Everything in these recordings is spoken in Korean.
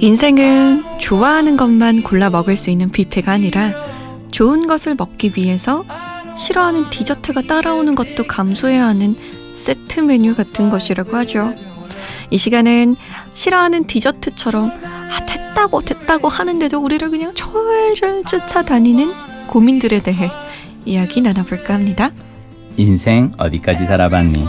인생은 좋아하는 것만 골라 먹을 수 있는 뷔페가 아니라 좋은 것을 먹기 위해서 싫어하는 디저트가 따라오는 것도 감수해야 하는 세트 메뉴 같은 것이라고 하죠. 이 시간은 싫어하는 디저트처럼 아 됐다고 됐다고 하는데도 우리를 그냥 철철 쫓아다니는 고민들에 대해 이야기 나눠볼까 합니다. 인생 어디까지 살아봤니?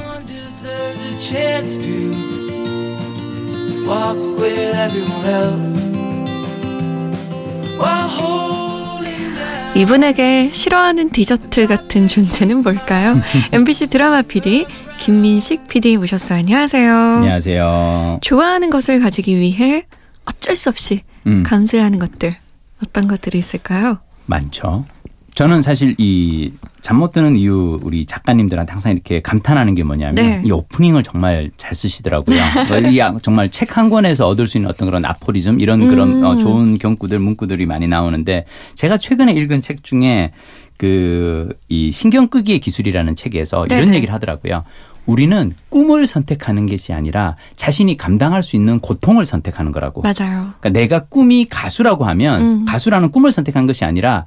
이분에게 싫어하는 디저트 같은 존재는 뭘까요? MBC 드라마 PD 김민식 PD 모셨어요. 안녕하세요. 안녕하세요. 좋아하는 것을 가지기 위해 어쩔 수 없이 음. 감수해야 하는 것들 어떤 것들이 있을까요? 많죠. 저는 사실 이 잠 못 드는 이유 우리 작가님들한테 항상 이렇게 감탄하는 게 뭐냐면 네. 이 오프닝을 정말 잘 쓰시더라고요. 이 정말 책 한 권에서 얻을 수 있는 어떤 그런 아포리즘 이런 음. 그런 어, 좋은 경구들 문구들이 많이 나오는데 제가 최근에 읽은 책 중에 그 이 신경 끄기의 기술이라는 책에서 네네. 이런 얘기를 하더라고요. 우리는 꿈을 선택하는 것이 아니라 자신이 감당할 수 있는 고통을 선택하는 거라고. 맞아요. 그러니까 내가 꿈이 가수라고 하면 음. 가수라는 꿈을 선택한 것이 아니라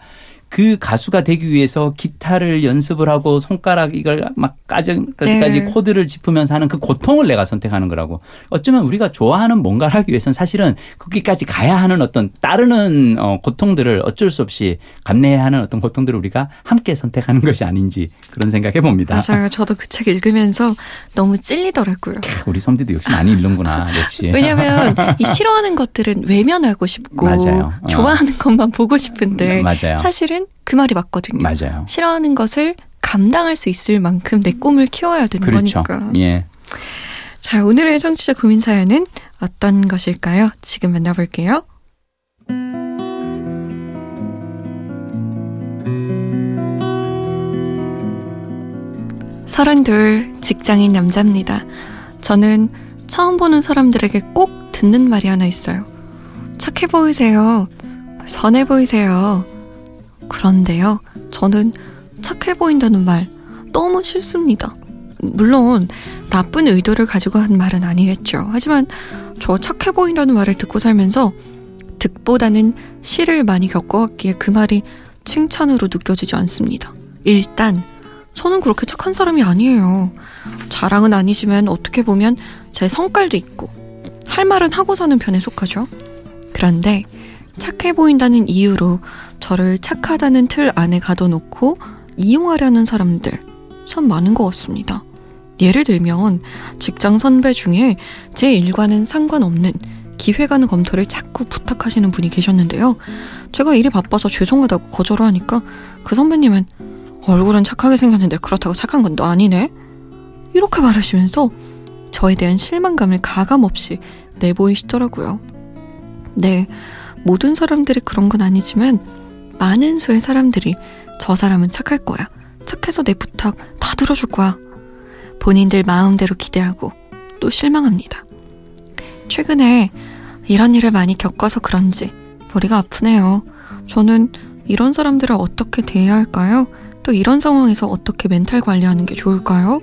그 가수가 되기 위해서 기타를 연습을 하고 손가락 이걸 막 까지까지 네. 코드를 짚으면서 하는 그 고통을 내가 선택하는 거라고. 어쩌면 우리가 좋아하는 뭔가를 하기 위해서는 사실은 거기까지 가야 하는 어떤 따르는 어, 고통들을 어쩔 수 없이 감내해야 하는 어떤 고통들을 우리가 함께 선택하는 것이 아닌지 그런 생각해 봅니다. 맞아요. 저도 그 책 읽으면서 너무 찔리더라고요. 우리 선비도 역시 많이 읽는구나. 역시. 왜냐하면 이 싫어하는 것들은 외면하고 싶고 맞아요. 어. 좋아하는 것만 보고 싶은데 맞아요. 사실은 그 말이 맞거든요. 맞아요. 싫어하는 것을 감당할 수 있을 만큼 내 꿈을 키워야 되는 그렇죠. 거니까. 예. 자, 오늘의 청취자 고민 사연은 어떤 것일까요? 지금 만나볼게요. 서른둘 직장인 남자입니다. 저는 처음 보는 사람들에게 꼭 듣는 말이 하나 있어요. 착해 보이세요. 선해 보이세요. 그런데요, 저는 착해 보인다는 말 너무 싫습니다. 물론 나쁜 의도를 가지고 한 말은 아니겠죠. 하지만 저 착해 보인다는 말을 듣고 살면서 득보다는 시를 많이 겪어왔기에 그 말이 칭찬으로 느껴지지 않습니다. 일단 저는 그렇게 착한 사람이 아니에요. 자랑은 아니지만 어떻게 보면 제 성깔도 있고 할 말은 하고 사는 편에 속하죠. 그런데 착해 보인다는 이유로 저를 착하다는 틀 안에 가둬놓고 이용하려는 사람들 참 많은 것 같습니다. 예를 들면 직장 선배 중에 제 일과는 상관없는 기획안 검토를 자꾸 부탁하시는 분이 계셨는데요. 제가 일이 바빠서 죄송하다고 거절을 하니까 그 선배님은 얼굴은 착하게 생겼는데 그렇다고 착한 건 너 아니네? 이렇게 말하시면서 저에 대한 실망감을 가감없이 내보이시더라고요. 네, 모든 사람들이 그런 건 아니지만 많은 수의 사람들이 저 사람은 착할 거야. 착해서 내 부탁 다 들어줄 거야. 본인들 마음대로 기대하고 또 실망합니다. 최근에 이런 일을 많이 겪어서 그런지 머리가 아프네요. 저는 이런 사람들을 어떻게 대해야 할까요? 또 이런 상황에서 어떻게 멘탈 관리하는 게 좋을까요?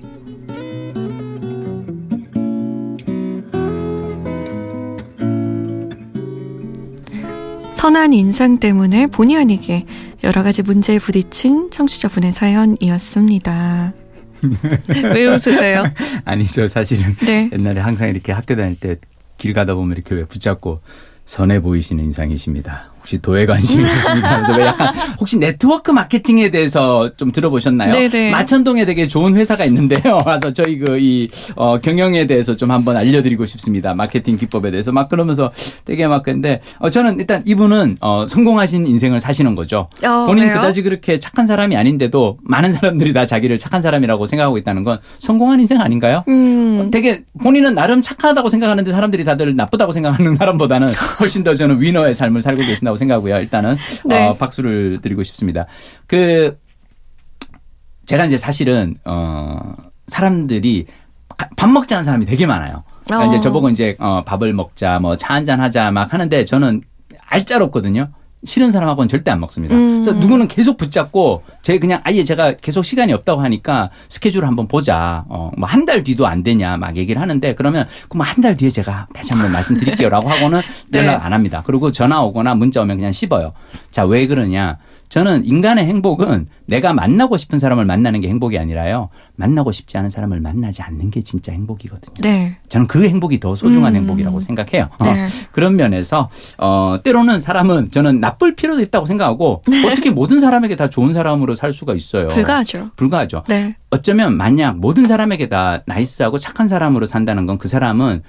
선한 인상 때문에 본의 아니게 여러 가지 문제에 부딪힌 청취자분의 사연이었습니다. 왜 웃으세요? 아니, 저 사실은 네. 옛날에 항상 이렇게 학교 다닐 때 길 가다 보면 이렇게 왜 붙잡고 선해 보이시는 인상이십니다. 혹시 도에 관심 있으십니까? 그래서 약간 혹시 네트워크 마케팅에 대해서 좀 들어보셨나요? 네네. 마천동에 되게 좋은 회사가 있는데요. 와서 저희 그 이 어, 경영에 대해서 좀 한번 알려드리고 싶습니다. 마케팅 기법에 대해서 막 그러면서 되게 막 근데 어, 저는 일단 이분은 어, 성공하신 인생을 사시는 거죠. 어, 본인 왜요? 그다지 그렇게 착한 사람이 아닌데도 많은 사람들이 다 자기를 착한 사람이라고 생각하고 있다는 건 성공한 인생 아닌가요? 음. 어, 되게 본인은 나름 착하다고 생각하는데 사람들이 다들 나쁘다고 생각하는 사람보다는 훨씬 더 저는 위너의 삶을 살고 계신다고 있다고 생각하고요. 일단은 네. 어, 박수를 드리고 싶습니다. 그 제가 이제 사실은 어 사람들이 밥 먹자는 사람이 되게 많아요. 그러니까 어. 이제 저보고 이제 어 밥을 먹자 뭐 차 한잔 하자 막 하는데 저는 알짜롭거든요. 싫은 사람하고는 절대 안 먹습니다. 음. 그래서 누구는 계속 붙잡고 제 그냥 아예 제가 계속 시간이 없다고 하니까 스케줄을 한번 보자. 어, 뭐 한 달 뒤도 안 되냐 막 얘기를 하는데 그러면 그럼 한 달 뒤에 제가 다시 한번 말씀드릴게요라고 하고는 네. 연락 안 합니다. 그리고 전화 오거나 문자 오면 그냥 씹어요. 자, 왜 그러냐? 저는 인간의 행복은 내가 만나고 싶은 사람을 만나는 게 행복이 아니라요. 만나고 싶지 않은 사람을 만나지 않는 게 진짜 행복이거든요. 네. 저는 그 행복이 더 소중한 음. 행복이라고 생각해요. 어, 네. 어, 그런 면에서 어 때로는 사람은 저는 나쁠 필요도 있다고 생각하고 네. 어떻게 모든 사람에게 다 좋은 사람으로 살 수가 있어요. 불가하죠. 불가하죠. 네. 어쩌면 만약 모든 사람에게 다 나이스하고 착한 사람으로 산다는 건 그 사람은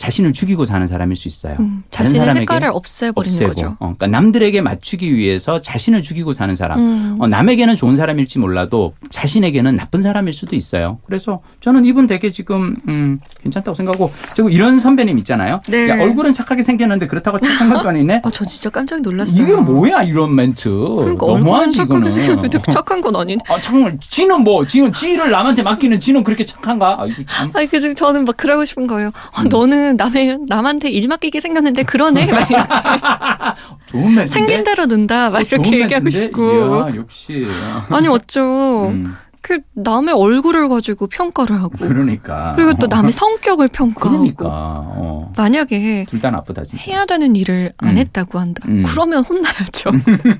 자신을 죽이고 사는 사람일 수 있어요. 음, 자신의 색깔을 없애버리는 없애고. 거죠. 어, 그러니까 남들에게 맞추기 위해서 자신을 죽이고 사는 사람. 음. 어, 남에게는 좋은 사람일지 몰라도 자신에게는 나쁜 사람일 수도 있어요. 그래서 저는 이분 되게 지금 음, 괜찮다고 생각하고 그리고 이런 선배님 있잖아요. 네. 야, 얼굴은 착하게 생겼는데 그렇다고 착한 것도 아니네. 아, 저 진짜 깜짝 놀랐어요. 이게 뭐야 이런 멘트. 그러니까 얼굴은 착하게 생겼는데 착한 건 아니네. 아 정말 지는 뭐 지는 지를 남한테 맡기는 지는 그렇게 착한가? 아이고 참. 아니 그 저는 막 그러고 싶은 거예요. 아, 너는 남의 남한테 일 맡기게 생겼는데 그러네. 막 이렇게. 좋은 멘트. 생긴 대로 는다. 막 이렇게 얘기하고? 싶고. 이야, 역시. 아니 어쩌. 음. 그 남의 얼굴을 가지고 평가를 하고 그러니까 그리고 또 남의 성격을 평가하고 그러니까 어. 만약에 둘 다 나쁘다 진짜 해야 되는 일을 안 음. 했다고 한다 음. 그러면 혼나야죠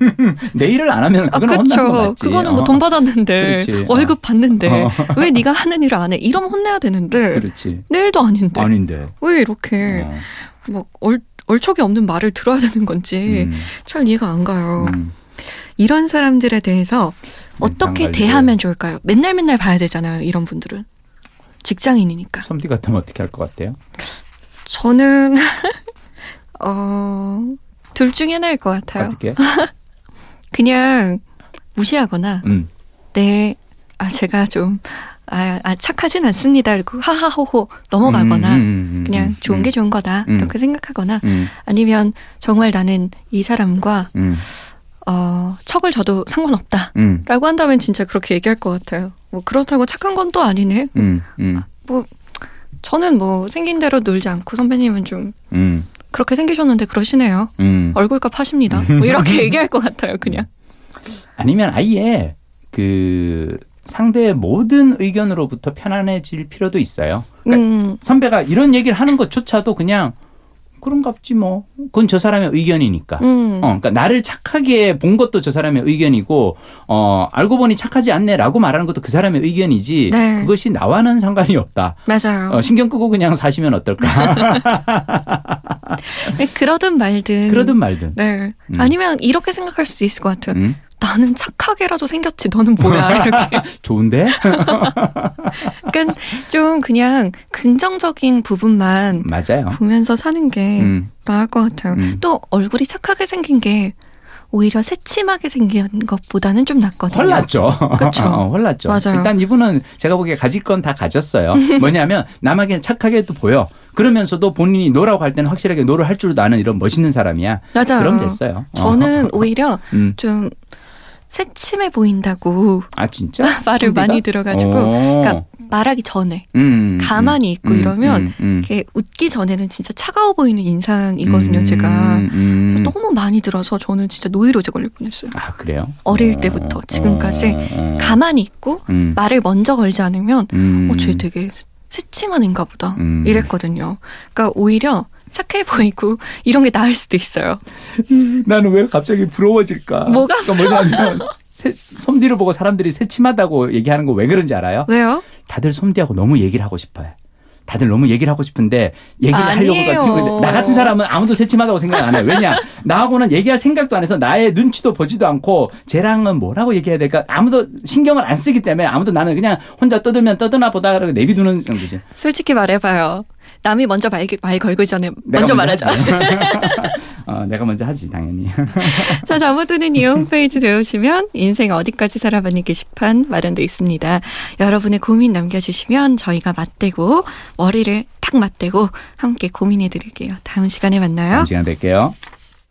내 일을 안 하면 그건 아, 혼나는 거 맞지 그거는 뭐돈 받았는데 어. 월급 받는데 어. 왜 네가 하는 일을 안 해 이러면 혼내야 되는데 그렇지 내 일도 아닌데 아닌데 왜 이렇게 어. 막 얼, 얼척이 없는 말을 들어야 되는 건지 음. 잘 이해가 안 가요 음. 이런 사람들에 대해서 어떻게 대하면 좋을까요? 맨날 맨날 봐야 되잖아요. 이런 분들은 직장인이니까. 솜디 같으면 어떻게 할 것 같아요? 저는 어 둘 중에 하나일 것 같아요. 어떻게? 그냥 무시하거나 음. 네, 아 제가 좀 아, 아 착하진 않습니다. 그리고 하하호호 넘어가거나 음, 음, 음, 음 그냥 좋은 음. 게 좋은 거다 이렇게 생각하거나 아니면 정말 나는 이 사람과 어, 척을 저도 상관없다. 음. 라고 한다면 진짜 그렇게 얘기할 것 같아요. 뭐, 그렇다고 착한 건 또 아니네. 아, 뭐, 저는 뭐, 생긴 대로 놀지 않고 선배님은 좀, 음. 그렇게 생기셨는데 그러시네요. 음. 얼굴값 하십니다. 뭐, 이렇게 얘기할 것 같아요, 그냥. 아니면 아예, 그, 상대의 모든 의견으로부터 편안해질 필요도 있어요. 그러니까 음. 선배가 이런 얘기를 하는 것조차도 그냥 그런갑지 뭐. 그건 저 사람의 의견이니까. 음. 어, 그러니까 나를 착하게 본 것도 저 사람의 의견이고, 어, 알고 보니 착하지 않네라고 말하는 것도 그 사람의 의견이지. 네. 그것이 나와는 상관이 없다. 맞아요. 어, 신경 끄고 그냥 사시면 어떨까. 네, 그러든 말든. 그러든 말든. 네. 음. 아니면 이렇게 생각할 수도 있을 것 같아요. 음? 나는 착하게라도 생겼지 너는 뭐야 이렇게 좋은데? 그러니까 좀 그냥 긍정적인 부분만 맞아요. 보면서 사는 게 음. 나을 것 같아요. 음. 또 얼굴이 착하게 생긴 게 오히려 새침하게 생긴 것보다는 좀 낫거든요. 훨 낫죠. 그렇죠. 어, 훨 낫죠. 맞아요. 일단 이분은 제가 보기에 가질 건 다 가졌어요. 뭐냐면 남에게 착하게도 보여. 그러면서도 본인이 no라고 할 때는 확실하게 no를 할 줄도 아는 이런 멋있는 사람이야. 맞아요. 그럼 됐어요. 저는 어. 오히려 음. 좀 새침해 보인다고. 아 진짜? 말을 선비가? 많이 들어가지고, 그러니까 말하기 전에 음, 음 가만히 음, 있고 음, 이러면 음, 이렇게 웃기 전에는 진짜 차가워 보이는 인상이거든요. 제가 너무 많이 들어서 저는 진짜 노이로제 걸릴 뻔했어요. 아 그래요? 어릴 어, 때부터 지금까지 어, 어. 가만히 있고 말을 먼저 걸지 않으면 어, 쟤 되게 새침한 인가 보다 이랬거든요. 그러니까 오히려 착해 보이고 이런 게 나을 수도 있어요. 나는 왜 갑자기 부러워질까? 뭐가? 그러니까 뭐냐면 솜디를 보고 사람들이 새침하다고 얘기하는 거 왜 그런지 알아요? 왜요? 다들 솜디하고 너무 얘기를 하고 싶어요. 다들 너무 얘기를 하고 싶은데 얘기를 아니에요. 하려고 나 같은 사람은 아무도 새침하다고 생각 안 해요. 왜냐 나하고는 얘기할 생각도 안 해서 나의 눈치도 보지도 않고 쟤랑은 뭐라고 얘기해야 될까 아무도 신경을 안 쓰기 때문에 아무도 나는 그냥 혼자 떠들면 떠드나 보다 그러고 내비두는 정도지. 솔직히 말해봐요. 남이 먼저 말, 말 걸기 전에 먼저, 먼저 말하자. 어, 내가 먼저 하지 당연히. 자, 잠어드는 이 홈페이지를 오시면 인생 어디까지 살아봤니 게시판 마련돼 있습니다. 여러분의 고민 남겨주시면 저희가 맞대고 머리를 딱 맞대고 함께 고민해드릴게요. 다음 시간에 만나요. 다음 시간 뵐게요.